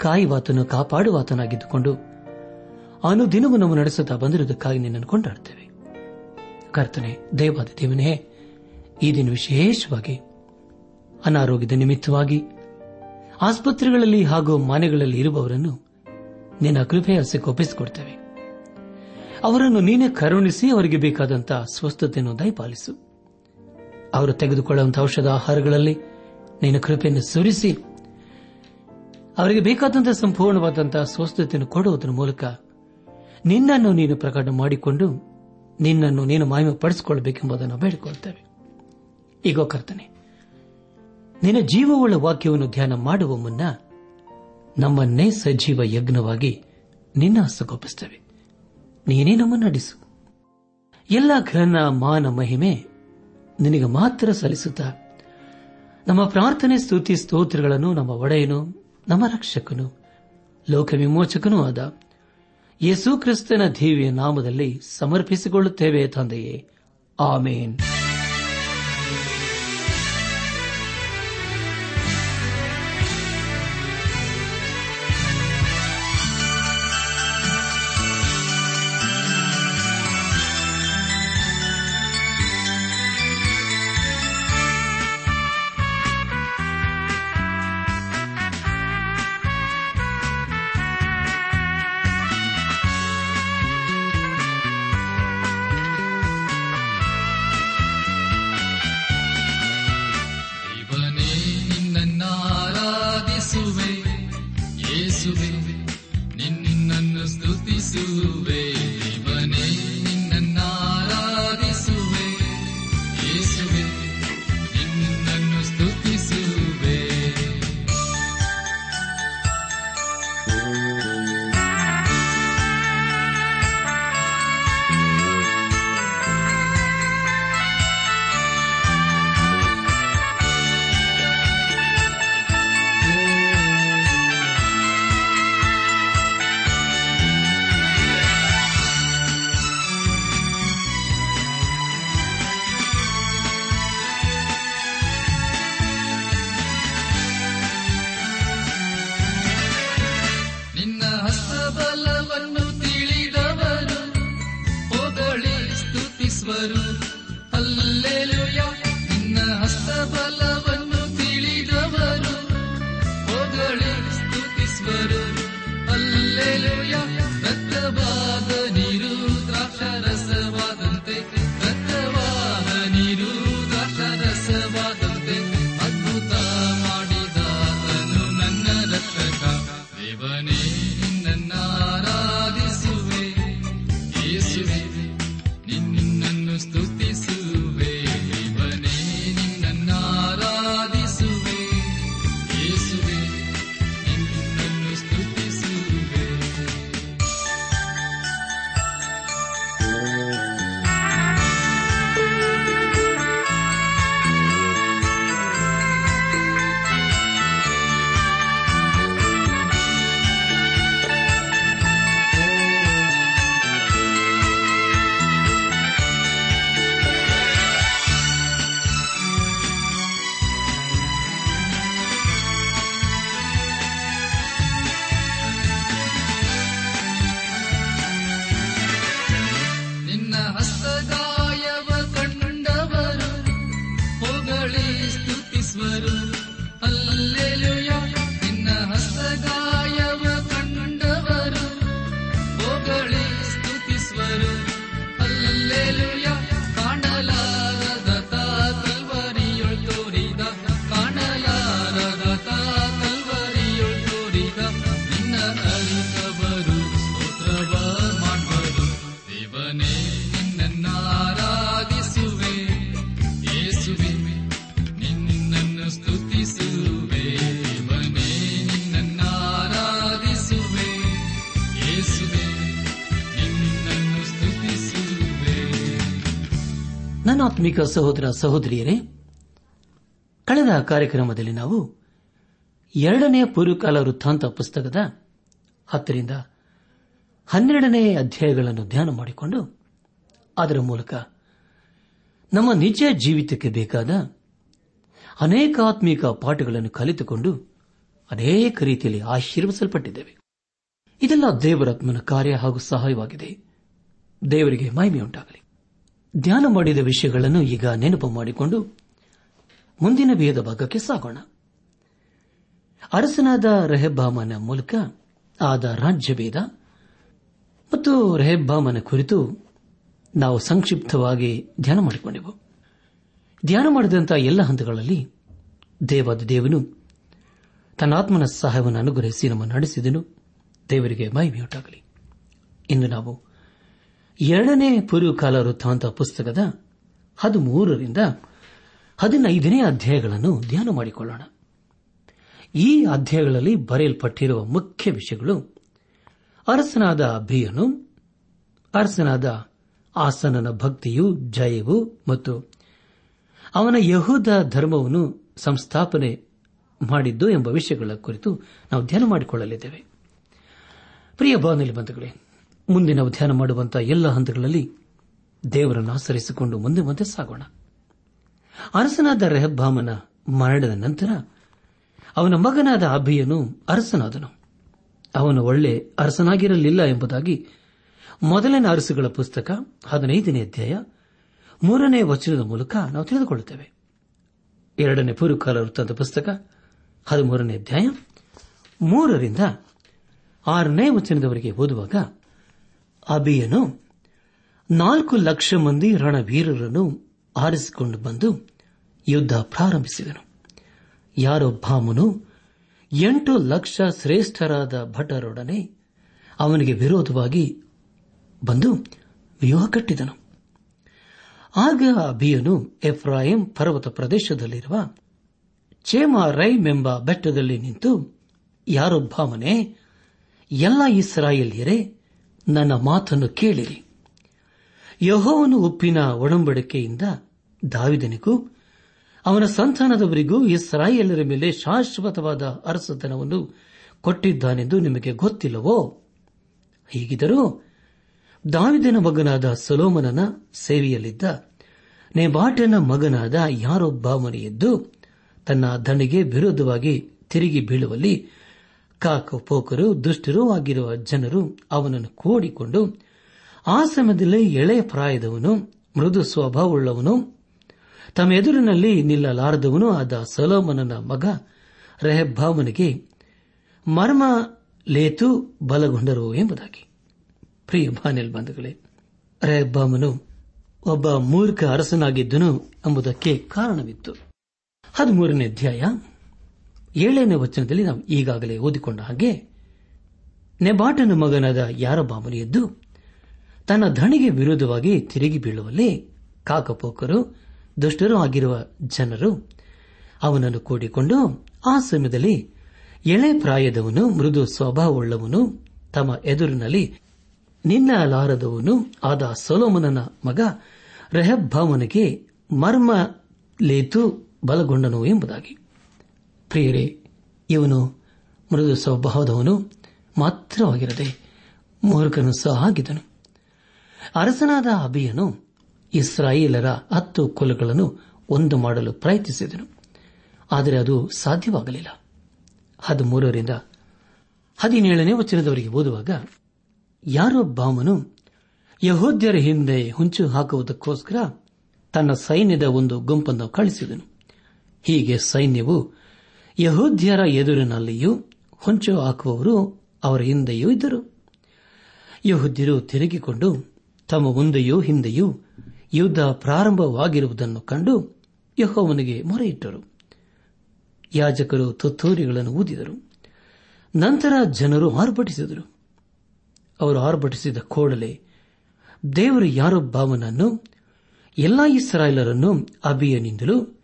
ಕಾಯುವಾತನು ಕಾಪಾಡುವಾತನಾಗಿದ್ದುಕೊಂಡು ಅನುದಿನವೂ ನಾವು ನಡೆಸುತ್ತಾ ಬಂದಿರುವುದಕ್ಕಾಗಿ ನಿನ್ನನ್ನು ಕೊಂಡಾಡುತ್ತೇವೆ. ಕರ್ತನೆ ದೇವಾದ ದೇವನೇ, ಈ ದಿನ ವಿಶೇಷವಾಗಿ ಅನಾರೋಗ್ಯದ ನಿಮಿತ್ತವಾಗಿ ಆಸ್ಪತ್ರೆಗಳಲ್ಲಿ ಹಾಗೂ ಮನೆಗಳಲ್ಲಿ ಇರುವವರನ್ನು ನಿನ್ನ ಕೃಪೆಯ ಒಪ್ಪಿಸಿಕೊಡ್ತೇವೆ. ಅವರನ್ನು ನೀನೇ ಕರುಣಿಸಿ ಅವರಿಗೆ ಬೇಕಾದಂತಹ ಸ್ವಸ್ಥತೆಯನ್ನು ದಯಪಾಲಿಸು. ಅವರು ತೆಗೆದುಕೊಳ್ಳುವಂತಹ ಔಷಧ ಆಹಾರಗಳಲ್ಲಿ ನಿನ್ನ ಕೃಪೆಯನ್ನು ಸುರಿಸಿ ಅವರಿಗೆ ಬೇಕಾದಂತಹ ಸಂಪೂರ್ಣವಾದಂತಹ ಸ್ವಸ್ಥತೆಯನ್ನು ಕೊಡುವುದರ ಮೂಲಕ ನಿನ್ನನ್ನು ನೀನು ಪ್ರಕಟ ಮಾಡಿಕೊಂಡು ನಿನ್ನನ್ನು ನೀನು ಮಾಹಿಮೆ ಪಡಿಸಿಕೊಳ್ಳಬೇಕೆಂಬುದನ್ನು ಬೇಡಿಕೊಳ್ಳುತ್ತೇವೆ. ಈಗ ಕರ್ತನೆ, ನಿನ್ನ ಜೀವವುಳ್ಳ ವಾಕ್ಯವನ್ನು ಧ್ಯಾನ ಮಾಡುವ ಮುನ್ನ ನಮ್ಮನ್ನೇ ಸಜೀವ ಯಜ್ಞವಾಗಿ ನಿನ್ನ ಹಸ್ತಗೊಪ್ಪಿಸುತ್ತೇವೆ ನೀನೇ ನಮ್ಮನ್ನು ನಡೆಸು. ಎಲ್ಲ ಘನ ಮಾನ ಮಹಿಮೆ ನಿನಗೆ ಮಾತ್ರ ಸಲ್ಲಿಸುತ್ತಾ ನಮ್ಮ ಪ್ರಾರ್ಥನೆ, ಸ್ತುತಿ, ಸ್ತೋತ್ರಗಳನ್ನು ನಮ್ಮ ಒಡೆಯನು ನಮ್ಮ ರಕ್ಷಕನು ಲೋಕ ವಿಮೋಚಕನೂ ಆದ. ಯೇಸು ಕ್ರಿಸ್ತನ ದೇವಿಯ ನಾಮದಲ್ಲಿ ಸಮರ್ಪಿಸಿಕೊಳ್ಳುತ್ತೇವೆ ತಂದೆಯೇ. ಆಮೇನ್. ಯೇಸುವೆ ನಿನ್ನನ್ನು ಸ್ತುತಿಸುವೆ ಆತ್ಮಿಕ ಸಹೋದರ ಸಹೋದರಿಯರೇ, ಕಳೆದ ಕಾರ್ಯಕ್ರಮದಲ್ಲಿ ನಾವು ಎರಡನೇ ಪೂರ್ವಕಾಲ ವೃತ್ತಾಂತ ಪುಸ್ತಕದ ಹತ್ತರಿಂದ ಹನ್ನೆರಡನೇ ಅಧ್ಯಾಯಗಳನ್ನು ಧ್ಯಾನ ಮಾಡಿಕೊಂಡು ಅದರ ಮೂಲಕ ನಮ್ಮ ನಿಜ ಜೀವಿತಕ್ಕೆ ಬೇಕಾದ ಅನೇಕ ಆತ್ಮೀಕ ಪಾಠಗಳನ್ನು ಕಲಿತುಕೊಂಡು ಅನೇಕ ರೀತಿಯಲ್ಲಿ ಆಶೀರ್ವಿಸಲ್ಪಟ್ಟಿದ್ದೇವೆ ಇದೆಲ್ಲ ದೇವರಾತ್ಮನ ಕಾರ್ಯ ಹಾಗೂ ಸಹಾಯವಾಗಿದೆ. ದೇವರಿಗೆ ಮಹಿಮೆಯುಂಟಾಗಲಿ. ಧ್ಯಾನ ಮಾಡಿದ ವಿಷಯಗಳನ್ನು ಈಗ ನೆನಪು ಮಾಡಿಕೊಂಡು ಮುಂದಿನ ವೇದ ಭಾಗಕ್ಕೆ ಸಾಗೋಣ. ಅರಸನಾದ ರೆಹಬ್ಬಾಮನ ಮೂಲಕ ಆದ ರಾಜ್ಯಭೇದ ಮತ್ತು ರೆಹಬ್ಬಾಮನ ಕುರಿತು ನಾವು ಸಂಕ್ಷಿಪ್ತವಾಗಿ ಧ್ಯಾನ ಮಾಡಿಕೊಂಡೆವು ಧ್ಯಾನ ಮಾಡಿದಂತಹ ಎಲ್ಲ ಹಂತಗಳಲ್ಲಿ ದೇವಾದ ದೇವನು ತನ್ನ ಆತ್ಮನ ಸಹಾಯವನ್ನು ಅನುಗ್ರಹಿಸಿ ನಮ್ಮನ್ನು ನಡೆಸಿದನು. ದೇವರಿಗೆ ಮಹಿಮೆಯುಂಟಾಗಲಿ. ಇಂದು ನಾವು ಎರಡನೇ ಪೂರ್ವಕಾಲ ವೃತ್ತಾಂತ ಪುಸ್ತಕದ ಹದಿಮೂರರಿಂದ ಹದಿನೈದನೇ ಅಧ್ಯಾಯಗಳನ್ನು ಧ್ಯಾನ ಮಾಡಿಕೊಳ್ಳೋಣ. ಈ ಅಧ್ಯಾಯಗಳಲ್ಲಿ ಬರೆಯಲ್ಪಟ್ಟಿರುವ ಮುಖ್ಯ ವಿಷಯಗಳು ಅರಸನಾದ ಅಭಿಯನು ಅರಸನಾದ ಆಸನನ ಭಕ್ತಿಯು, ಜಯವು ಮತ್ತು ಅವನ ಯಹೂದ ಧರ್ಮವನ್ನು ಸಂಸ್ಥಾಪನೆ ಮಾಡಿದ್ದು ಎಂಬ ವಿಷಯಗಳ ಕುರಿತು ನಾವು ಧ್ಯಾನ ಮಾಡಿಕೊಳ್ಳಲಿದ್ದೇವೆ. ಪ್ರಿಯ ಬಂಧುಗಳೇ ಮುಂದೆ ನಾವು ಧ್ಯಾನ ಮಾಡುವಂತಹ ಎಲ್ಲ ಹಂತಗಳಲ್ಲಿ ದೇವರನ್ನು ಆಚರಿಸಿಕೊಂಡು ಮುಂದೆ ಮುಂದೆ ಸಾಗೋಣ. ಅರಸನಾದ ರೆಹಬ್ಬಾಮನ ಮರಣದ ನಂತರ ಅವನ ಮಗನಾದ ಅಭಿಯನು ಅರಸನಾದನು. ಅವನು ಒಳ್ಳೆ ಅರಸನಾಗಿರಲಿಲ್ಲ ಎಂಬುದಾಗಿ ಮೊದಲನೇ ಅರಸುಗಳ ಪುಸ್ತಕ ಹದಿನೈದನೇ ಅಧ್ಯಾಯ ಮೂರನೇ ವಚನದ ಮೂಲಕ ನಾವು ತಿಳಿದುಕೊಳ್ಳುತ್ತೇವೆ. ಎರಡನೇ ಪೂರ್ವಕಾಲ ವೃತ್ತದ ಪುಸ್ತಕ ಹದಿಮೂರನೇ ಅಧ್ಯಾಯ ಮೂರರಿಂದ ಆರನೇ ವಚನದವರೆಗೆ ಓದುವಾಗ ಅಬಿಯನು ನಾಲ್ಕು ಲಕ್ಷ ಮಂದಿ ರಣವೀರರನ್ನು ಆರಿಸಿಕೊಂಡು ಬಂದು ಯುದ್ಧ ಪ್ರಾರಂಭಿಸಿದನು. ಯಾರೊಬ್ಬಾಮನು ಎಂಟು ಲಕ್ಷ ಶ್ರೇಷ್ಠರಾದ ಭಟರೊಡನೆ ಅವನಿಗೆ ವಿರೋಧವಾಗಿ ಬಂದು ವ್ಯೂಹ ಕಟ್ಟಿದನು. ಆಗ ಅಭಿಯನು ಎಫ್ರಾಯಿಂ ಪರ್ವತ ಪ್ರದೇಶದಲ್ಲಿರುವ ಚೇಮಾರೈಮ್ ಎಂಬ ಬೆಟ್ಟದಲ್ಲಿ ನಿಂತು, ಯಾರೊಬ್ಬಾಮನೆ, ಎಲ್ಲ ಇಸ್ರಾಯೇಲ್ಯರೇ ನನ್ನ ಮಾತನ್ನು ಕೇಳಿರಿ. ಯಹೋವನು ಉಪ್ಪಿನ ಒಡಂಬಡಿಕೆಯಿಂದ ದಾವಿದನಿಗೂ, ಅವನ ಸಂತಾನದವರಿಗೂ ಇಸ್ರಾಯೇಲರ ಮೇಲೆ ಶಾಶ್ವತವಾದ ಅರಸತನವನ್ನು ಕೊಟ್ಟಿದ್ದಾನೆಂದು ನಿಮಗೆ ಗೊತ್ತಿಲ್ಲವೋ? ಹೀಗಿದರೂ ದಾವಿದನ ಮಗನಾದ ಸೊಲೋಮನನ ಸೇವೆಯಲ್ಲಿದ್ದ ನೇಬಾಟನ ಮಗನಾದ ಯಾರೊಬ್ಬ ಮನೆಯೆದ್ದು ತನ್ನ ದಣಿಗೆ ವಿರೋಧವಾಗಿ ತಿರುಗಿ ಬೀಳುವಲ್ಲಿ ಕಾಕಪೋಕರು ದುಷ್ಟರೂ ಆಗಿರುವ ಜನರು ಅವನನ್ನು ಕೂಡಿಕೊಂಡು ಆ ಸಮಯದಲ್ಲಿ ಎಳೆಯ ಪ್ರಾಯದವನು, ಮೃದು ಸ್ವಭಾವವುಳ್ಳವನು, ತಮ್ಮ ಎದುರಿನಲ್ಲಿ ನಿಲ್ಲಲಾರದವನು ಆದ ಸಲೋಮನನ ಮಗ ರೆಹಬ್ಬಾಮನಿಗೆ ಮರ್ಮ ಲೇತು ಬಲಗೊಂಡರು ಎಂಬುದಾಗಿ. ಪ್ರಿಯ ಬಾನೆಲ್ ಬಂಧುಗಳೇ, ರೆಹಬ್ಬಾಮನು ಒಬ್ಬ ಮೂರ್ಖ ಅರಸನಾಗಿದ್ದನು ಎಂಬುದಕ್ಕೆ ಕಾರಣವಿತ್ತು. ಹದಿಮೂರನೇ ಅಧ್ಯಾಯ. ಏಳನೇ ವಚನದಲ್ಲಿ ನಾವು ಈಗಾಗಲೇ ಓದಿಕೊಂಡ ಹಾಗೆ, ನೆಬಾಟನ ಮಗನಾದ ಯಾರೊಬ್ಬಾಮನು ಎದ್ದು ತನ್ನ ಧಣಿಗೆ ವಿರೋಧವಾಗಿ ತಿರುಗಿ ಬೀಳುವಲ್ಲಿ ಕಾಕಪೋಕರು, ದುಷ್ಟರು ಆಗಿರುವ ಜನರು ಅವನನ್ನು ಕೂಡಿಕೊಂಡು ಆ ಸಮಯದಲ್ಲಿ ಎಳೆ ಪ್ರಾಯದವನು, ಮೃದು ಸ್ವಭಾವವುಳ್ಳವನು, ತಮ್ಮ ಎದುರಿನಲ್ಲಿ ನಿನ್ನಲಾರದವನು ಆದ ಸೊಲೋಮನನ ಮಗ ರೆಹಬ್ಬಾಮನಿಗೆ ಮರ್ಮ ಲೇತು ಬಲಗೊಂಡನು ಎಂಬುದಾಗಿ. ಪ್ರಿಯರೇ, ಇವನು ಮೃದು ಸ್ವಭಾವದವನು ಮಾತ್ರವಾಗಿರದೆ ಮೂರ್ಖನು ಸಹ ಆಗಿದ್ದನು. ಅರಸನಾದ ಅಬಿಯನು ಇಸ್ರಾಯೇಲರ ಹತ್ತು ಕುಲಗಳನ್ನು ಒಂದು ಮಾಡಲು ಪ್ರಯತ್ನಿಸಿದನು. ಆದರೆ ಅದು ಸಾಧ್ಯವಾಗಲಿಲ್ಲ. ಹದಿಮೂರರಿಂದ ಹದಿನೇಳನೇ ವಚನದವರೆಗೆ ಓದುವಾಗ ಯಾರೊಬ್ಬಾಮನು ಯಹೋದ್ಯರ ಹಿಂದೆ ಹುಂಚು ಹಾಕುವುದಕ್ಕೋಸ್ಕರ ತನ್ನ ಸೈನ್ಯದ ಒಂದು ಗುಂಪನ್ನು ಕಳಿಸಿದನು. ಹೀಗೆ ಸೈನ್ಯವು ಯಹೋದ್ಯರ ಎದುರಿನಲ್ಲಿಯೂ ಹೊಂಚು ಹಾಕುವವರು ಅವರ ಹಿಂದೆಯೂ ಇದ್ದರು. ಯಹೋದ್ಯರು ತಿರುಗಿಕೊಂಡು ತಮ್ಮ ಮುಂದೆಯೂ ಹಿಂದೆಯೂ ಯುದ್ಧ ಪ್ರಾರಂಭವಾಗಿರುವುದನ್ನು ಕಂಡು ಯಹೋವನಿಗೆ ಮೊರೆಯಿಟ್ಟರು. ಯಾಜಕರು ತುತ್ತೂರಿಗಳನ್ನು ಊದಿದರು. ನಂತರ ಜನರು ಆರ್ಭಟಿಸಿದರು. ಅವರು ಆರ್ಭಟಿಸಿದ ಕೂಡಲೇ ದೇವರು ಯಾರೊಬ್ಬಾವನನ್ನು ಎಲ್ಲಾ ಇಸ್ರಾಯೇಲರನ್ನು ಅಬಿಯನಿಂದಲೂ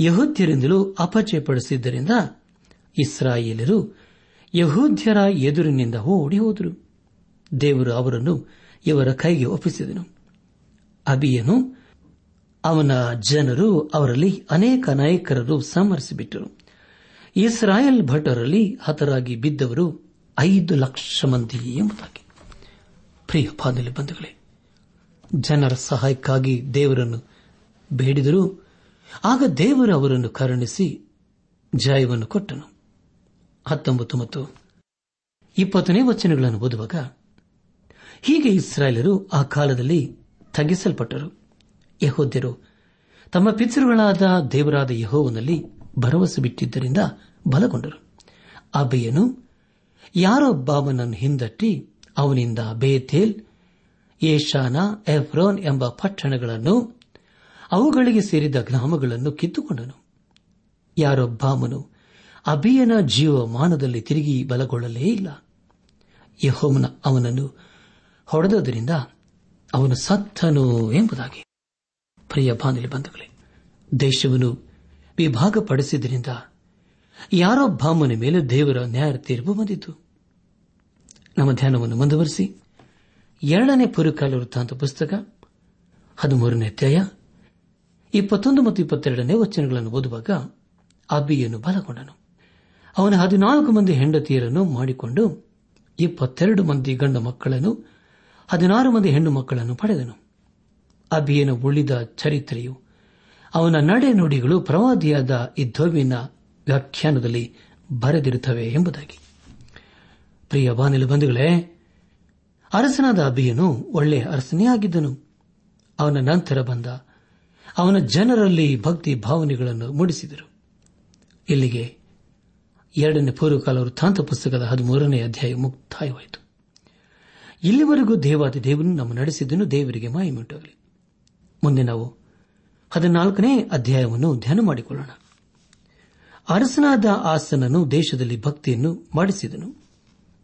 ಯಹೂದ್ಯರಿಂದಲೂ ಅಪಚಯಪಡಿಸಿದ್ದರಿಂದ ಇಸ್ರಾಯೇಲರು ಯಹೂದ್ಯರ ಎದುರಿನಿಂದ ಓಡಿ ಹೋದರು. ದೇವರು ಅವರನ್ನು ಇವರ ಕೈಗೆ ಒಪ್ಪಿಸಿದನು. ಅಬಿಯನು ಅವನ ಜನರು ಅವರಲ್ಲಿ ಅನೇಕ ನಾಯಕರನ್ನು ಸಂಹರಿಸಿಬಿಟ್ಟರು. ಇಸ್ರಾಯೇಲ್ ಭಟರಲ್ಲಿ ಹತರಾಗಿ ಬಿದ್ದವರು ಐದು ಲಕ್ಷ ಮಂದಿ ಎಂಬುದಾಗಿ. ಪ್ರಿಯ ಬಂಧುಗಳೇ, ಜನರ ಸಹಾಯಕ್ಕಾಗಿ ದೇವರನ್ನು ಬೇಡಿದರು ಆಗ ದೇವರು ಅವರನ್ನು ಕರುಣಿಸಿ ಜಯವನ್ನು ಕೊಟ್ಟನು. ಹತ್ತೊಂಬತ್ತು ಮತ್ತು ಇಪ್ಪತ್ತನೇ ವಚನಗಳನ್ನು ಓದುವಾಗ, ಹೀಗೆ ಇಸ್ರಾಯೇಲರು ಆ ಕಾಲದಲ್ಲಿ ತಗ್ಗಿಸಲ್ಪಟ್ಟರು. ಯಹೋದ್ಯರು ತಮ್ಮ ಪಿತೃಗಳಾದ ದೇವರಾದ ಯಹೋವನಲ್ಲಿ ಭರವಸೆ ಬಿಟ್ಟಿದ್ದರಿಂದ ಬಲಗೊಂಡರು. ಅಬೆಯನು ಯಾರೊಬ್ಬಾವನನ್ನು ಹಿಂದಟ್ಟಿ, ಅವನಿಂದ ಬೇಥೇಲ್ ಏಷಾನ, ಎಫ್ರೋನ್ ಎಂಬ ಪಟ್ಟಣಗಳನ್ನು ಅವುಗಳಿಗೆ ಸೇರಿದ ಗ್ರಾಮಗಳನ್ನು ಕಿತ್ತುಕೊಂಡನು. ಯಾರೊಬ್ಬಾಮನು ಅಬಿಯನ ಜೀವಮಾನದಲ್ಲಿ ತಿರುಗಿ ಬಲಗೊಳ್ಳಲೇ ಇಲ್ಲ. ಯಹೋಮನ ಅವನನ್ನು ಹೊಡೆದದರಿಂದ ಅವನು ಸತ್ತನು ಎಂಬುದಾಗಿ. ಪ್ರಿಯ ಬಾಂಧಲಿ ಬಂಧುಗಳೇ, ದೇಶವನ್ನು ವಿಭಾಗಪಡಿಸಿದ್ದರಿಂದ ಯಾರೊಬ್ಬಾಮನ ಮೇಲೆ ದೇವರ ನ್ಯಾಯ ತೀರ್ಪು ಬಂದಿತು. ನಮ್ಮ ಧ್ಯಾನವನ್ನು ಮುಂದುವರೆಸಿ, ಎರಡನೇ ಪುರುಕಾಲ ವೃತ್ತಾಂತ ಪುಸ್ತಕ, ಹದಿಮೂರನೇ ಅಧ್ಯಾಯ ಇಪ್ಪತ್ತೊಂದು ಮತ್ತು ಇಪ್ಪತ್ತೆರಡನೇ ವಚನಗಳನ್ನು ಓದುವಾಗ ಅಬ್ಬಿಯನ್ನು ಬಲಗೊಂಡನು. ಅವನ ಹದಿನಾಲ್ಕು ಮಂದಿ ಹೆಂಡತಿಯರನ್ನು ಮಾಡಿಕೊಂಡು ಇಪ್ಪತ್ತೆರಡು ಮಂದಿ ಗಂಡ ಮಕ್ಕಳನ್ನು, ಹದಿನಾರು ಮಂದಿ ಹೆಣ್ಣು ಮಕ್ಕಳನ್ನು ಪಡೆದನು. ಅಬಿಯನ ಉಳಿದ ಚರಿತ್ರೆಯು ಅವನ ನಡೆ ನುಡಿಗಳು ಪ್ರವಾದಿಯಾದ ಇದ್ದೋವಿನ ವ್ಯಾಖ್ಯಾನದಲ್ಲಿ ಬರೆದಿರುತ್ತವೆ ಎಂಬುದಾಗಿ. ಪ್ರಿಯ ಬಾನಿಲು ಬಂಧುಗಳೇ, ಅರಸನಾದ ಅಬಿಯನು ಒಳ್ಳೆಯ ಅರಸನೇ ಆಗಿದ್ದನು. ಅವನ ನಂತರ ಬಂದ ಅವನ ಜನರಲ್ಲಿ ಭಕ್ತಿ ಭಾವನೆಗಳನ್ನು ಮೂಡಿಸಿದರು. ಇಲ್ಲಿಗೆ ಎರಡನೇ ಪೂರ್ವಕಾಲ ವೃತ್ತಾಂತ ಪುಸ್ತಕದ ಹದಿಮೂರನೇ ಅಧ್ಯಾಯ ಮುಕ್ತಾಯವಾಯಿತು. ಇಲ್ಲಿವರೆಗೂ ದೇವಾದಿ ದೇವನು ನಮ್ಮ ನಡೆಸಿದ್ದನ್ನು ದೇವರಿಗೆ ಮಾಯಮುಂಟಾಗಲಿ ಮುಂದೆ ನಾವು ಹದಿನಾಲ್ಕನೇ ಅಧ್ಯಾಯವನ್ನು ಧ್ಯಾನ ಮಾಡಿಕೊಳ್ಳೋಣ. ಅರಸನಾದ ಆಸನನು ದೇಶದಲ್ಲಿ ಭಕ್ತಿಯನ್ನು ಮಾಡಿಸಿದನು.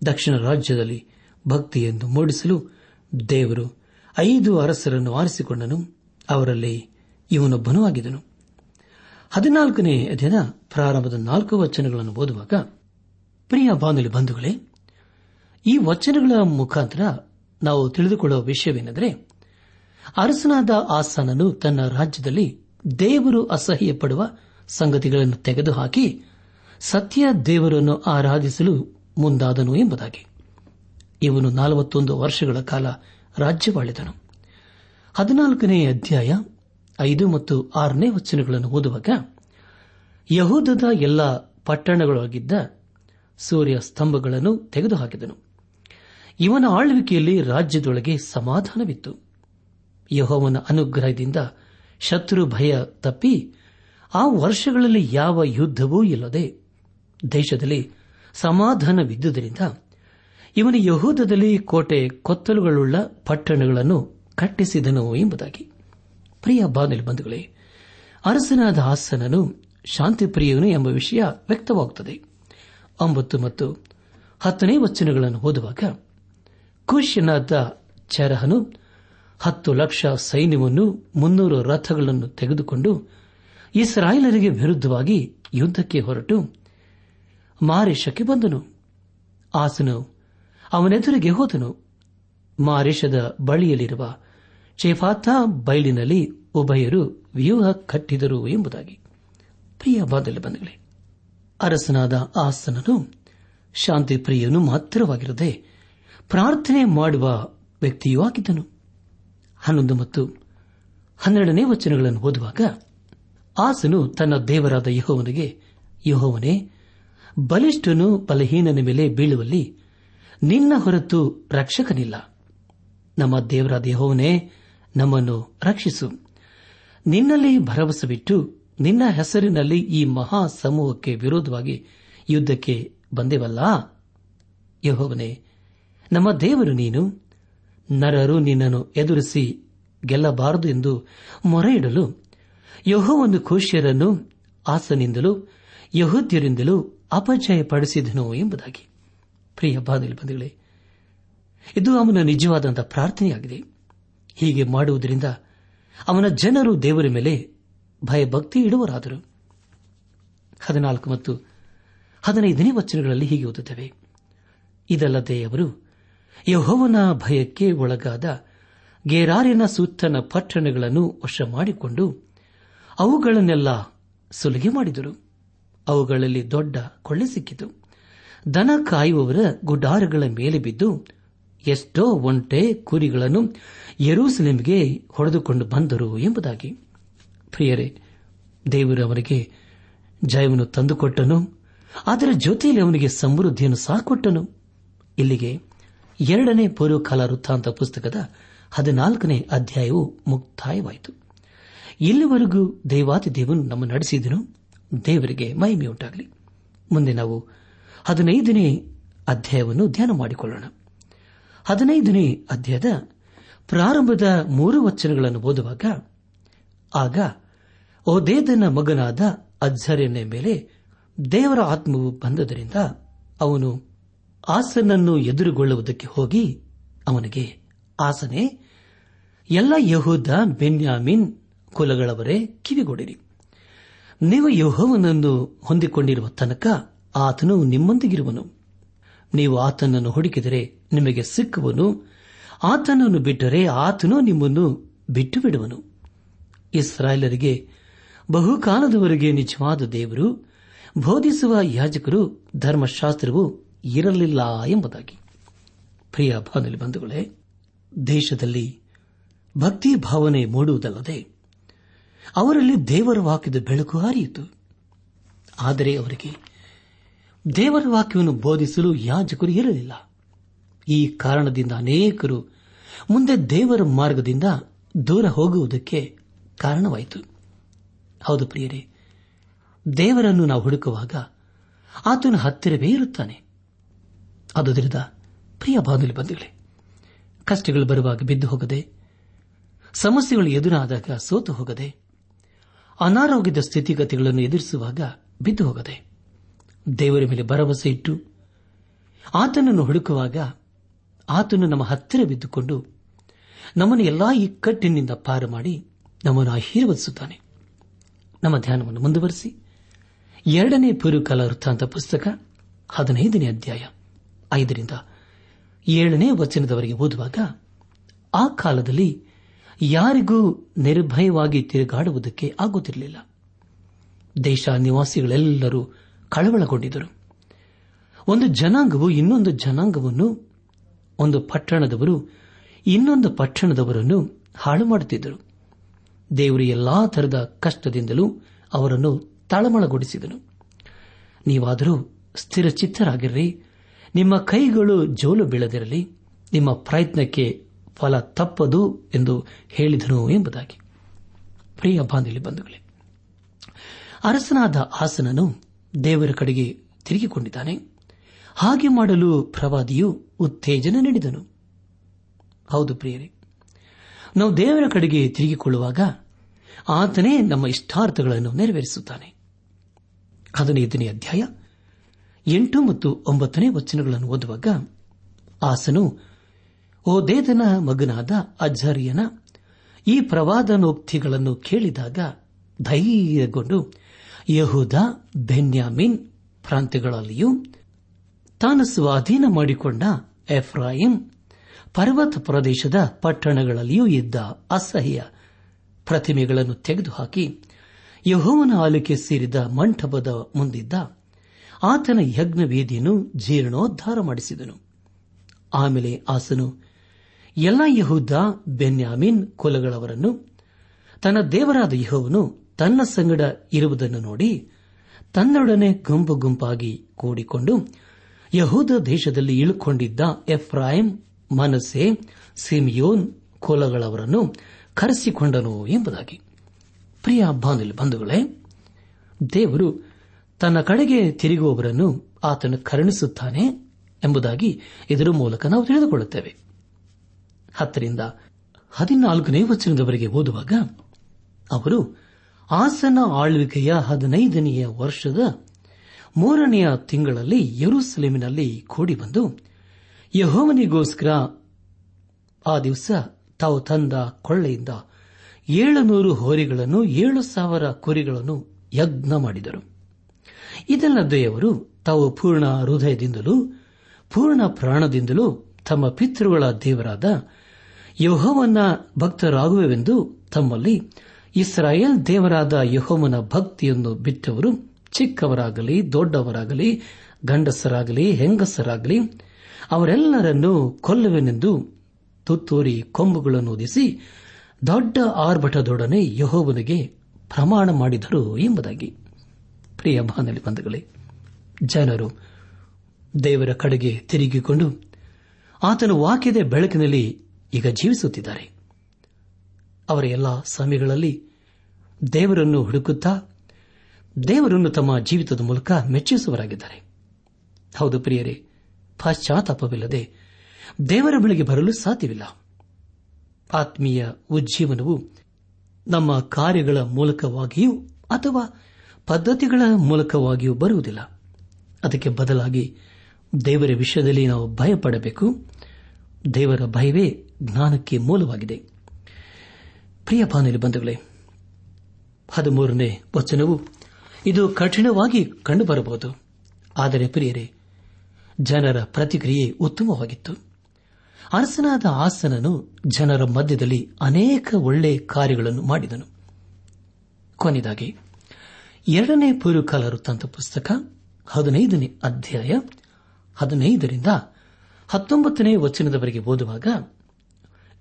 ದಕ್ಷಿಣ ರಾಜ್ಯದಲ್ಲಿ ಭಕ್ತಿಯನ್ನು ಮೂಡಿಸಲು ದೇವರು ಐದು ಅರಸರನ್ನು ಆರಿಸಿಕೊಂಡನು. ಅವರಲ್ಲಿ ಇವನೊಬ್ಬನೂ ಆಗಿದನು. ಹದಿನಾಲ್ಕನೇ ದಿನ ಪ್ರಾರಂಭದ ನಾಲ್ಕು ವಚನಗಳನ್ನು ಓದುವಾಗ, ಪ್ರಿಯ ಬಾನುಲಿ ಬಂಧುಗಳೇ, ಈ ವಚನಗಳ ಮುಖಾಂತರ ನಾವು ತಿಳಿದುಕೊಳ್ಳುವ ವಿಷಯವೇನೆಂದರೆ, ಅರಸನಾದ ಆಸನನು ತನ್ನ ರಾಜ್ಯದಲ್ಲಿ ದೇವರು ಅಸಹ್ಯ ಪಡುವ ಸಂಗತಿಗಳನ್ನು ತೆಗೆದುಹಾಕಿ ಸತ್ಯ ದೇವರನ್ನು ಆರಾಧಿಸಲು ಮುಂದಾದನು ಎಂಬುದಾಗಿ. ಇವನು ನಲವತ್ತೊಂದು ವರ್ಷಗಳ ಕಾಲ ರಾಜ್ಯವಾಳಿದನು. ಹದಿನಾಲ್ಕನೇ ಅಧ್ಯಾಯ ಐದು ಮತ್ತು ಆರನೇ ವಚನಗಳನ್ನು ಓದುವಾಗ, ಯಹೂದದ ಎಲ್ಲ ಪಟ್ಟಣಗಳಾಗಿದ್ದ ಸೂರ್ಯ ಸ್ತಂಭಗಳನ್ನು ತೆಗೆದುಹಾಕಿದನು. ಇವನ ಆಳ್ವಿಕೆಯಲ್ಲಿ ರಾಜ್ಯದೊಳಗೆ ಸಮಾಧಾನವಿತ್ತು. ಯಹೋವನ ಅನುಗ್ರಹದಿಂದ ಶತ್ರು ಭಯ ತಪ್ಪಿ ಆ ವರ್ಷಗಳಲ್ಲಿ ಯಾವ ಯುದ್ಧವೂ ಇಲ್ಲದೆ ದೇಶದಲ್ಲಿ ಸಮಾಧಾನವಿದ್ದುದರಿಂದ ಇವನು ಯಹೂದದಲ್ಲಿ ಕೋಟೆ ಕೊತ್ತಲುಗಳುಳ್ಳ ಪಟ್ಟಣಗಳನ್ನು ಕಟ್ಟಿಸಿದನು ಎಂಬುದಾಗಿ. ಪ್ರಿಯ ಬಾನಿಲ್ ಬಂಧುಗಳೇ, ಅರಸನಾದ ಹಾಸನನು ಶಾಂತಿಪ್ರಿಯನು ಎಂಬ ವಿಷಯ ವ್ಯಕ್ತವಾಗುತ್ತದೆ. ಒಂಬತ್ತು ಮತ್ತು ಹತ್ತನೇ ವಚನಗಳನ್ನು ಓದುವಾಗ ಖುಷಿಯನಾದ ಚರಹನು ಹತ್ತು ಲಕ್ಷ ಸೈನ್ಯವನ್ನು ಮುನ್ನೂರು ರಥಗಳನ್ನು ತೆಗೆದುಕೊಂಡು ಇಸ್ರಾಯೇಲರಿಗೆ ವಿರುದ್ಧವಾಗಿ ಯುದ್ದಕ್ಕೆ ಹೊರಟು ಮಾರೇಶಕ್ಕೆ ಬಂದನು. ಆಸನು ಅವನೆದುರಿಗೆ ಹೋದನು. ಮಾರೇಶದ ಬಳಿಯಲ್ಲಿರುವ ಚೇಫಾತಾ ಬಯಲಿನಲ್ಲಿ ಉಭಯರು ವ್ಯೂಹ ಕಟ್ಟಿದರು ಎಂಬುದಾಗಿ. ಪ್ರಿಯ ಬಂಧುಗಳೇ, ಅರಸನಾದ ಆಸನನು ಶಾಂತಿ ಪ್ರಿಯನು ಮಾತ್ರವಾಗಿರದೆ ಪ್ರಾರ್ಥನೆ ಮಾಡುವ ವ್ಯಕ್ತಿಯೂ ಆಗಿದ್ದನು. ಹನ್ನೊಂದು ಮತ್ತು ಹನ್ನೆರಡನೇ ವಚನಗಳನ್ನು ಓದುವಾಗ ಆಸನು ತನ್ನ ದೇವರಾದ ಯಹೋವನಿಗೆ, ಯಹೋವನೇ, ಬಲಿಷ್ಠನು ಬಲಹೀನನ ಮೇಲೆ ಬೀಳುವಲ್ಲಿ ನಿನ್ನ ಹೊರತು ರಕ್ಷಕನಿಲ್ಲ. ನಮ್ಮ ದೇವರಾದ ಯಹೋವನೇ ನಮ್ಮನ್ನು ರಕ್ಷಿಸು. ನಿನ್ನಲ್ಲಿ ಭರವಸೆವಿಟ್ಟು ನಿನ್ನ ಹೆಸರಿನಲ್ಲಿ ಈ ಮಹಾ ಸಮೂಹಕ್ಕೆ ವಿರೋಧವಾಗಿ ಯುದ್ದಕ್ಕೆ ಬಂದೆವಲ್ಲ? ಯಹೋವನೇ, ನಮ್ಮ ದೇವರು ನೀನು. ನರರು ನಿನ್ನನ್ನು ಎದುರಿಸಿ ಗೆಲ್ಲಬಾರದು ಎಂದು ಮೊರೆಯಿಡಲು ಯಹೋವನ್ನು ಖುಷಿಯರನ್ನು ಆಸನಿಂದಲೂ ಯಹೋದ್ಯರಿಂದಲೂ ಅಪಜಯಪಡಿಸಿದನು ಎಂಬುದಾಗಿ. ಪ್ರಿಯ ಇದು ಅವನ ನಿಜವಾದಂತಹ ಪ್ರಾರ್ಥನೆಯಾಗಿದೆ. ಹೀಗೆ ಮಾಡುವುದರಿಂದ ಅವನ ಜನರು ದೇವರ ಮೇಲೆ ಭಯಭಕ್ತಿ ಇಡುವರಾದರು. ಹದಿನಾಲ್ಕು ಮತ್ತು ಹದಿನೈದನೇ ವಚನಗಳಲ್ಲಿ ಹೀಗೆ ಓದುತ್ತವೆ. ಇದಲ್ಲದೆ ಅವರು ಯಹೋವನ ಭಯಕ್ಕೆ ಒಳಗಾದ ಗೇರಾರಿನ ಸುತ್ತನ ಪಟ್ಟಣಗಳನ್ನು ವಶ ಮಾಡಿಕೊಂಡು ಅವುಗಳನ್ನೆಲ್ಲ ಸುಲಿಗೆ ಮಾಡಿದರು. ಅವುಗಳಲ್ಲಿ ದೊಡ್ಡ ಕೊಳ್ಳೆ ಸಿಕ್ಕಿತು. ದನ ಕಾಯುವವರ ಗುಡಾರಗಳ ಮೇಲೆ ಬಿದ್ದು ಎಷ್ಟೋ ಒಂಟೆ ಕುರಿಗಳನ್ನು ಯರೂಸಲೇಮಿಗೆ ಹೊಡೆದುಕೊಂಡು ಬಂದರು ಎಂಬುದಾಗಿ. ಪ್ರಿಯರೇ, ದೇವರು ಅವರಿಗೆ ಜಯವನ್ನು ತಂದುಕೊಟ್ಟನು, ಅದರ ಜೊತೆಯಲ್ಲಿ ಅವನಿಗೆ ಸಮೃದ್ಧಿಯನ್ನು ಸಹ ಕೊಟ್ಟನು ಇಲ್ಲಿಗೆ ಎರಡನೇ ಪೂರ್ವಕಾಲ ವೃತ್ತಾಂತ ಪುಸ್ತಕದ ಹದಿನಾಲ್ಕನೇ ಅಧ್ಯಾಯವು ಮುಕ್ತಾಯವಾಯಿತು. ಇಲ್ಲಿವರೆಗೂ ದೇವಾತಿ ದೇವನು ನಮ್ಮ ನಡೆಸಿದನು, ದೇವರಿಗೆ ಮಹಿಮೆಯುಂಟಾಗಲಿ. ಮುಂದೆ ನಾವು ಹದಿನೈದನೇ ಅಧ್ಯಾಯವನ್ನು ಧ್ಯಾನ ಮಾಡಿಕೊಳ್ಳೋಣ. ಹದಿನೈದನೇ ಅಧ್ಯಾಯದ ಪ್ರಾರಂಭದ ಮೂರು ವಚನಗಳನ್ನು ಓದುವಾಗ, ಆಗ ಓದೇದನ ಮಗನಾದ ಅಜ್ಜರ್ಯನ ಮೇಲೆ ದೇವರ ಆತ್ಮವು ಬಂದದರಿಂದ ಅವನು ಆಸನನ್ನು ಎದುರುಗೊಳ್ಳುವುದಕ್ಕೆ ಹೋಗಿ ಅವನಿಗೆ, ಆಸನೆ, ಎಲ್ಲ ಯಹೂದ, ಬೆನ್ಯಾಮಿನ್ ಕುಲಗಳವರೇ ಕಿವಿಗೊಡಿರಿ. ನೀವು ಯಹೋವನನ್ನು ಹೊಂದಿಕೊಂಡಿರುವ ತನಕ ಆತನು ನಿಮ್ಮೊಂದಿಗಿರುವನು. ನೀವು ಆತನನ್ನು ಹುಡುಕಿದರೆ ನಿಮಗೆ ಸಿಕ್ಕುವನು. ಆತನನ್ನು ಬಿಟ್ಟರೆ ಆತನು ನಿಮ್ಮನ್ನು ಬಿಟ್ಟು ಬಿಡುವನು ಇಸ್ರಾಯೇಲರಿಗೆ ಬಹುಕಾಲದವರೆಗೆ ನಿಜವಾದ ದೇವರು, ಬೋಧಿಸುವ ಯಾಜಕರು, ಧರ್ಮಶಾಸ್ತ್ರವು ಇರಲಿಲ್ಲ ಎಂಬುದಾಗಿ. ಪ್ರಿಯ ಬಾನಲಿ ಬಂಧುಗಳೇ, ದೇಶದಲ್ಲಿ ಭಕ್ತಿ ಭಾವನೆ ಮೂಡುವುದಲ್ಲದೆ ಅವರಲ್ಲಿ ದೇವರ ವಾಕ್ಯದ ಬೆಳಕು ಹರಿಯಿತು. ಆದರೆ ಅವರಿಗೆ ದೇವರ ವಾಕ್ಯವನ್ನು ಬೋಧಿಸಲು ಯಾಜಕರು ಇರಲಿಲ್ಲ. ಈ ಕಾರಣದಿಂದ ಅನೇಕರು ಮುಂದೆ ದೇವರ ಮಾರ್ಗದಿಂದ ದೂರ ಹೋಗುವುದಕ್ಕೆ ಕಾರಣವಾಯಿತು. ಹೌದು ಪ್ರಿಯರೇ, ದೇವರನ್ನು ನಾವು ಹುಡುಕುವಾಗ ಆತನ ಹತ್ತಿರವೇ ಇರುತ್ತಾನೆ. ಅದುದರಿಂದ ಪ್ರಿಯ ಬಾಂಧವ್ಯ ಬಂಧುಗಳೇ, ಕಷ್ಟಗಳು ಬರುವಾಗ ಬಿದ್ದು ಹೋಗದೆ, ಸಮಸ್ಯೆಗಳು ಎದುರಾದಾಗ ಸೋತು ಹೋಗದೆ, ಅನಾರೋಗ್ಯದ ಸ್ಥಿತಿಗತಿಗಳನ್ನು ಎದುರಿಸುವಾಗ ಬಿದ್ದು ಹೋಗದೆ, ದೇವರ ಮೇಲೆ ಭರವಸೆ ಇಟ್ಟು ಆತನನ್ನು ಹುಡುಕುವಾಗ ಆತನು ನಮ್ಮ ಹತ್ತಿರ ಬಿದ್ದುಕೊಂಡು ನಮ್ಮನ್ನು ಎಲ್ಲಾ ಇಕ್ಕಟ್ಟಿನಿಂದ ಪಾರು ಮಾಡಿ ನಮ್ಮನ್ನು ಆಶೀರ್ವದಿಸುತ್ತಾನೆ. ನಮ್ಮ ಧ್ಯಾನವನ್ನು ಮುಂದುವರೆಸಿ, ಎರಡನೇ ಪೂರ್ವಕಾಲ ವೃತ್ತಾಂತ ಪುಸ್ತಕ, ಹದಿನೈದನೇ ಅಧ್ಯಾಯ, ಐದರಿಂದ ಏಳನೇ ವಚನದವರೆಗೆ ಓದುವಾಗ, ಆ ಕಾಲದಲ್ಲಿ ಯಾರಿಗೂ ನಿರ್ಭಯವಾಗಿ ತಿರುಗಾಡುವುದಕ್ಕೆ ಆಗುತ್ತಿರಲಿಲ್ಲ. ದೇಶ ನಿವಾಸಿಗಳೆಲ್ಲರೂ ಕಳವಳಗೊಂಡಿದ್ದರು. ಒಂದು ಜನಾಂಗವು ಇನ್ನೊಂದು ಜನಾಂಗವನ್ನು, ಒಂದು ಪಟ್ಟಣದವರು ಇನ್ನೊಂದು ಪಟ್ಟಣದವರನ್ನು ಹಾಳು ಮಾಡುತ್ತಿದ್ದರು ದೇವರು ಎಲ್ಲಾ ತರದ ಕಷ್ಟದಿಂದಲೂ ಅವರನ್ನು ತಳಮಳಗೊಳಿಸಿದನು. ನೀವಾದರೂ ಸ್ಥಿರಚಿತ್ತರಾಗಿರ್ರಿ. ನಿಮ್ಮ ಕೈಗಳು ಜೋಲು ಬೀಳದಿರಲಿ. ನಿಮ್ಮ ಪ್ರಯತ್ನಕ್ಕೆ ಫಲ ತಪ್ಪದು ಎಂದು ಹೇಳಿದನು ಎಂಬುದಾಗಿ. ಪ್ರಿಯ ಬಂಧುಗಳೇ, ಅರಸನಾದ ಆಸನನು ದೇವರ ಕಡೆಗೆ ತಿರುಗಿಕೊಂಡಿದ್ದಾನೆ. ಹಾಗೆ ಮಾಡಲು ಪ್ರವಾದಿಯು ಉತ್ತೇಜನ ನೀಡಿದನು. ಹೌದು ಪ್ರಿಯರೇ. ನಾವು ದೇವರ ಕಡೆಗೆ ತಿರುಗಿಕೊಳ್ಳುವಾಗ ಆತನೇ ನಮ್ಮ ಇಷ್ಟಾರ್ಥಗಳನ್ನು ನೆರವೇರಿಸುತ್ತಾನೆ. ಹದಿನೈದನೇ ಅಧ್ಯಾಯ, ಎಂಟು ಮತ್ತು ಒಂಬತ್ತನೇ ವಚನಗಳನ್ನು ಓದುವಾಗ ಆಸನು, ಓ ದೇದನ ಮಗನಾದ ಅಜ್ಜರಿಯನ ಈ ಪ್ರವಾದನೋಕ್ತಿಗಳನ್ನು ಕೇಳಿದಾಗ ಧೈರ್ಯಗೊಂಡು ಯಹೂದ, ಬೆನ್ಯಾಮಿನ್ ಪ್ರಾಂತ್ಯಗಳಲ್ಲಿಯೂ ತಾನು ಸ್ವಾಧೀನ ಮಾಡಿಕೊಂಡ ಎಫ್ರಾಯಿಂ ಪರ್ವತ ಪ್ರದೇಶದ ಪಟ್ಟಣಗಳಲ್ಲಿಯೂ ಇದ್ದ ಅಸಹ್ಯ ಪ್ರತಿಮೆಗಳನ್ನು ತೆಗೆದುಹಾಕಿ ಯಹೋವನ ಆಲಿಕೆ ಸೇರಿದ ಮಂಟಪದ ಮುಂದಿದ್ದ ಆತನ ಯಜ್ಞ ವೇದಿಯನ್ನು ಜೀರ್ಣೋದ್ಧಾರ ಮಾಡಿಸಿದನು. ಆಮೇಲೆ ಆಸನು, ಎಲ್ಲ ಯಹೂದ, ಬೆನ್ಯಾಮಿನ್ ಕುಲಗಳವರನ್ನು, ತನ್ನ ದೇವರಾದ ಯಹೋವನು ತನ್ನ ಸಂಗಡ ಇರುವುದನ್ನು ನೋಡಿ ತನ್ನೊಡನೆ ಗುಂಪು ಗುಂಪಾಗಿ ಕೂಡಿಕೊಂಡು ಯಹೂದ ದೇಶದಲ್ಲಿ ಇಳುಕೊಂಡಿದ್ದ ಎಫ್ರಾಯಿಂ ಮನಸ್ಸೆ, ಸಿಮಿಯೋನ್ ಕೋಲಗಳವರನ್ನು ಕರೆಸಿಕೊಂಡನು ಎಂಬುದಾಗಿ. ಪ್ರಿಯ ಬಾಂಧವ್ಯ ಬಂಧುಗಳೇ, ದೇವರು ತನ್ನ ಕಡೆಗೆ ತಿರುಗುವವರನ್ನು ಆತನು ಕರುಣಿಸುತ್ತಾನೆ ಎಂಬುದಾಗಿ ಇದರ ಮೂಲಕ ನಾವು ತಿಳಿದುಕೊಳ್ಳುತ್ತೇವೆ. ಹತ್ತರಿಂದ ಹದಿನಾಲ್ಕನೇ ವಚನದವರೆಗೆ ಓದುವಾಗ, ಅವರು ಆಸನ ಆಳ್ವಿಕೆಯ ಹದಿನೈದನೆಯ ವರ್ಷದ ಮೂರನೆಯ ತಿಂಗಳಲ್ಲಿ ಯೆರೂಸಲೇಮಿನಲ್ಲಿ ಕೂಡಿ ಬಂದು ಯಹೋವನಿಗೋಸ್ಕರ ಆ ದಿವಸ ತಾವು ತಂದ ಕೊಳ್ಳೆಯಿಂದ ಏಳುನೂರು ಹೋರಿಗಳನ್ನು, ಏಳು ಸಾವಿರ ಕುರಿಗಳನ್ನು ಯಜ್ಞ ಮಾಡಿದರು. ಇದೆಲ್ಲ ದೇವರು ತಾವು ಪೂರ್ಣ ಹೃದಯದಿಂದಲೂ, ಪೂರ್ಣ ಪ್ರಾಣದಿಂದಲೂ ತಮ್ಮ ಪಿತೃಗಳ ದೇವರಾದ ಯಹೋವನ ಭಕ್ತರಾಗುವೆವೆಂದು ತಮ್ಮಲ್ಲಿ ಇಸ್ರಾಯೇಲ್ ದೇವರಾದ ಯಹೋಮನ ಭಕ್ತಿಯನ್ನು ಬಿಟ್ಟವರು ಚಿಕ್ಕವರಾಗಲಿ, ದೊಡ್ಡವರಾಗಲಿ, ಗಂಡಸರಾಗಲಿ, ಹೆಂಗಸರಾಗಲಿ ಅವರೆಲ್ಲರನ್ನೂ ಕೊಲ್ಲುವೆನೆಂದು ತುತ್ತೂರಿ ಕೊಂಬುಗಳನ್ನು ಓದಿಸಿ ದೊಡ್ಡ ಆರ್ಭಟದೊಡನೆ ಯಹೋವನಿಗೆ ಪ್ರಮಾಣ ಮಾಡಿದರು ಎಂಬುದಾಗಿ. ಪ್ರಿಯ ಬಂಧುಗಳೇ, ಜನರು ದೇವರ ಕಡೆಗೆ ತಿರುಗಿಕೊಂಡು ಆತನು ವಾಕ್ಯದ ಬೆಳಕಿನಲ್ಲಿ ಈಗ ಜೀವಿಸುತ್ತಿದ್ದಾರೆ. ಅವರ ಎಲ್ಲ ಸಮಯಗಳಲ್ಲಿ ದೇವರನ್ನು ಹುಡುಕುತ್ತಾ ದೇವರನ್ನು ತಮ್ಮ ಜೀವಿತದ ಮೂಲಕ ಮೆಚ್ಚಿಸುವರಾಗಿದ್ದಾರೆ ಹೌದು ಪ್ರಿಯರೇ ಪಶ್ಚಾತ್ತಾಪವಿಲ್ಲದೆ ದೇವರ ಬಳಿಗೆ ಬರಲು ಸಾಧ್ಯವಿಲ್ಲ. ಆತ್ಮೀಯ ಉಜ್ಜೀವನವು ನಮ್ಮ ಕಾರ್ಯಗಳ ಮೂಲಕವಾಗಿಯೂ ಅಥವಾ ಪದ್ಧತಿಗಳ ಮೂಲಕವಾಗಿಯೂ ಬರುವುದಿಲ್ಲ. ಅದಕ್ಕೆ ಬದಲಾಗಿ ದೇವರ ವಿಷಯದಲ್ಲಿ ನಾವು ಭಯಪಡಬೇಕು. ದೇವರ ಭಯವೇ ಜ್ಞಾನಕ್ಕೆ ಮೂಲವಾಗಿದೆ. ಪ್ರಿಯ ಬಾನುಲಿ ಬಂಧುಗಳೇ, ಹದಿಮೂರನೇ ವಚನವು ಇದು ಕಠಿಣವಾಗಿ ಕಂಡುಬರಬಹುದು. ಆದರೆ ಪ್ರಿಯರೇ ಜನರ ಪ್ರತಿಕ್ರಿಯೆ ಉತ್ತಮವಾಗಿತ್ತು. ಅರಸನಾದ ಆಸನನು ಜನರ ಮಧ್ಯದಲ್ಲಿ ಅನೇಕ ಒಳ್ಳೆಯ ಕಾರ್ಯಗಳನ್ನು ಮಾಡಿದನು. ಕೊನೆಯದಾಗಿ, ಎರಡನೇ ಪೂರ್ವಕಾಲ ವೃತ್ತಾಂತ ಪುಸ್ತಕ, ಹದಿನೈದನೇ ಅಧ್ಯಾಯ, ಹದಿನೈದರಿಂದ ಹತ್ತೊಂಬತ್ತನೇ ವಚನದವರೆಗೆ ಓದುವಾಗ,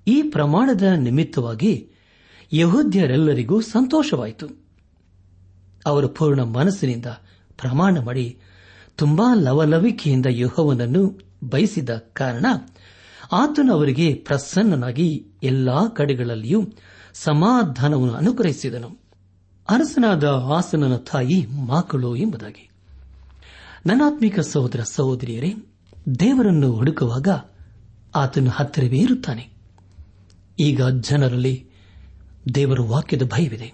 ಈ ಪ್ರಮಾಣದ ನಿಮಿತ್ತವಾಗಿ ಯಹೋದ್ಯರೆಲ್ಲರಿಗೂ ಸಂತೋಷವಾಯಿತು. ಅವರು ಪೂರ್ಣ ಮನಸ್ಸಿನಿಂದ ಪ್ರಮಾಣ ಮಾಡಿ ತುಂಬಾ ಲವಲವಿಕೆಯಿಂದ ಯಹೋವನನ್ನು ಬಯಸಿದ ಕಾರಣ ಆತನು ಅವರಿಗೆ ಪ್ರಸನ್ನನಾಗಿ ಎಲ್ಲಾ ಕಡೆಗಳಲ್ಲಿಯೂ ಸಮಾಧಾನವನ್ನು ಅನುಗ್ರಹಿಸಿದನು. ಅರಸನಾದ ಆಸನನ ತಾಯಿ ಮಾಕಳು ಎಂಬುದಾಗಿ. ನನಾತ್ಮಿಕ ಸಹೋದರ ಸಹೋದರಿಯರೇ, ದೇವರನ್ನು ಹುಡುಕುವಾಗ ಆತನು ಹತ್ತಿರವೇ ಇರುತ್ತಾನೆ. ಈಗ ಜನರಲ್ಲಿ ದೇವರ ವಾಕ್ಯದ ಭಯವಿದೆ.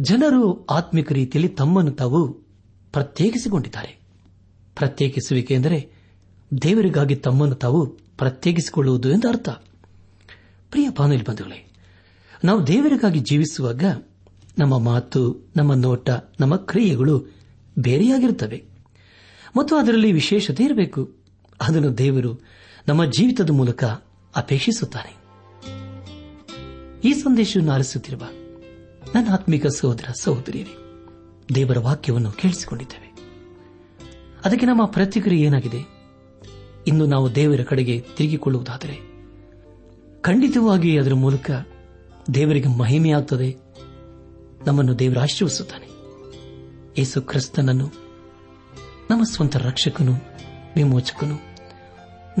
ಜನರು ಆತ್ಮಿಕ ರೀತಿಯಲ್ಲಿ ತಮ್ಮನ್ನು ತಾವು ಪ್ರತ್ಯೇಕಿಸಿಕೊಂಡಿದ್ದಾರೆ. ಪ್ರತ್ಯೇಕಿಸುವಿಕೆ ಎಂದರೆ ದೇವರಿಗಾಗಿ ತಮ್ಮನ್ನು ತಾವು ಪ್ರತ್ಯೇಕಿಸಿಕೊಳ್ಳುವುದು ಎಂದು ಅರ್ಥ. ಪ್ರಿಯ ಬಾನುಲಿ ಬಂಧುಗಳೇ, ನಾವು ದೇವರಿಗಾಗಿ ಜೀವಿಸುವಾಗ ನಮ್ಮ ಮಾತು, ನಮ್ಮ ನೋಟ, ನಮ್ಮ ಕ್ರಿಯೆಗಳು ಬೇರೆಯಾಗಿರುತ್ತವೆ. ಮತ್ತು ಅದರಲ್ಲಿ ವಿಶೇಷತೆ ಇರಬೇಕು. ಅದನ್ನು ದೇವರು ನಮ್ಮ ಜೀವಿತದ ಮೂಲಕ ಅಪೇಕ್ಷಿಸುತ್ತಾನೆ. ಈ ಸಂದೇಶವನ್ನು ಆಲಿಸುತ್ತಿರುವ ನನ್ನ ಆತ್ಮಿಕ ಸಹೋದರ ಸಹೋದರಿಯರೇ, ದೇವರ ವಾಕ್ಯವನ್ನು ಕೇಳಿಸಿಕೊಂಡಿದ್ದೇವೆ. ಅದಕ್ಕೆ ನಮ್ಮ ಪ್ರತಿಕ್ರಿಯೆ ಏನಾಗಿದೆ? ಇನ್ನು ನಾವು ದೇವರ ಕಡೆಗೆ ತಿರುಗಿಕೊಳ್ಳುವುದಾದರೆ ಖಂಡಿತವಾಗಿ ಅದರ ಮೂಲಕ ದೇವರಿಗೆ ಮಹಿಮೆಯಾಗುತ್ತದೆ ನಮ್ಮನ್ನು ದೇವರ ಆಶೀರ್ವಿಸುತ್ತಾನೆ ಯೇಸು ಕ್ರಿಸ್ತನನ್ನು, ನಮ್ಮ ಸ್ವಂತ ರಕ್ಷಕನು, ವಿಮೋಚಕನು,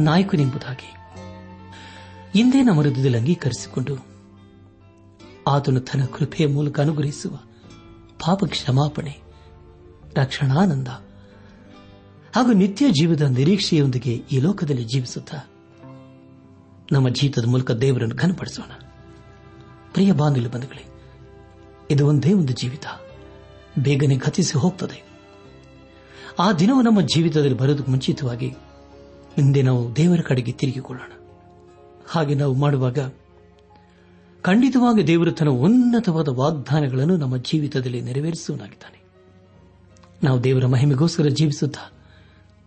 ನಾಯಕನೆಂಬುದಾಗಿ ಹಿಂದೆ ನಮ್ಮ ಹೃದಯದಲ್ಲಿ ಅಂಗೀಕರಿಸಿಕೊಂಡು, ಆತನು ತನ್ನ ಕೃಪೆಯ ಮೂಲಕ ಅನುಗ್ರಹಿಸುವ ಪಾಪ ಕ್ಷಮಾಪಣೆ ರಕ್ಷಣಾನಂದ ಹಾಗೂ ನಿತ್ಯ ಜೀವದ ನಿರೀಕ್ಷೆಯೊಂದಿಗೆ ಈ ಲೋಕದಲ್ಲಿ ಜೀವಿಸುತ್ತಾ ನಮ್ಮ ಜೀವಿತದ ಮೂಲಕ ದೇವರನ್ನು ಘನಪಡಿಸೋಣ. ಪ್ರಿಯ ಬಾಂಧವ್ಯ ಬಂಧುಗಳೇ, ಇದು ಒಂದೇ ಒಂದು ಜೀವಿತ. ಬೇಗನೆ ಗತಿಸಿ ಹೋಗ್ತದೆ. ಆ ದಿನವೂ ನಮ್ಮ ಜೀವಿತದಲ್ಲಿ ಬರೋದಕ್ಕೆ ಮುಂಚಿತವಾಗಿ ಹಿಂದೆ ನಾವು ದೇವರ ಕಡೆಗೆ ತಿರುಗಿಕೊಳ್ಳೋಣ. ಹಾಗೆ ನಾವು ಮಾಡುವಾಗ ಖಂಡಿತವಾಗಿ ದೇವರು ತನ್ನ ಉನ್ನತವಾದ ವಾಗ್ದಾನಗಳನ್ನು ನಮ್ಮ ಜೀವಿತದಲ್ಲಿ ನೆರವೇರಿಸುವನಾಗಿದ್ದಾನೆ ನಾವು ದೇವರ ಮಹಿಮೆಗೋಸ್ಕರ ಜೀವಿಸುತ್ತಾ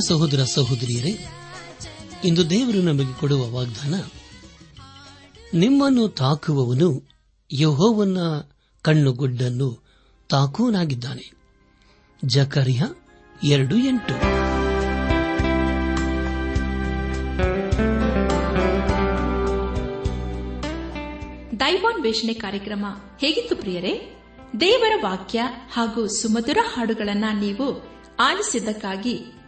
ಸಹೋದರ ಸಹೋದರಿಯರೇ, ಇಂದು ದೇವರು ನಮಗೆ ಕೊಡುವ ವಾಗ್ದಾನ, ನಿಮ್ಮನ್ನು ತಾಕುವವನು ಯಹೋವನ್ನ ಕಣ್ಣುಗುಡ್ಡನ್ನು ತಾಕುವನಾಗಿದ್ದಾನೆ. ಜಕರಿಯ ಎರಡು ಎಂಟು. ದೈವಾನ್ವೇಷಣೆ ಕಾರ್ಯಕ್ರಮ ಹೇಗಿತ್ತು ಪ್ರಿಯರೇ? ದೇವರ ವಾಕ್ಯ ಹಾಗೂ ಸುಮಧುರ ಹಾಡುಗಳನ್ನ ನೀವು ಆಲಿಸಿದ್ದಕ್ಕಾಗಿ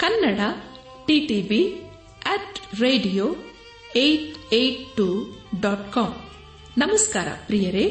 Kannada TTB at radio eight eight two dot com ನಮಸ್ಕಾರ ಪ್ರಿಯರೇ.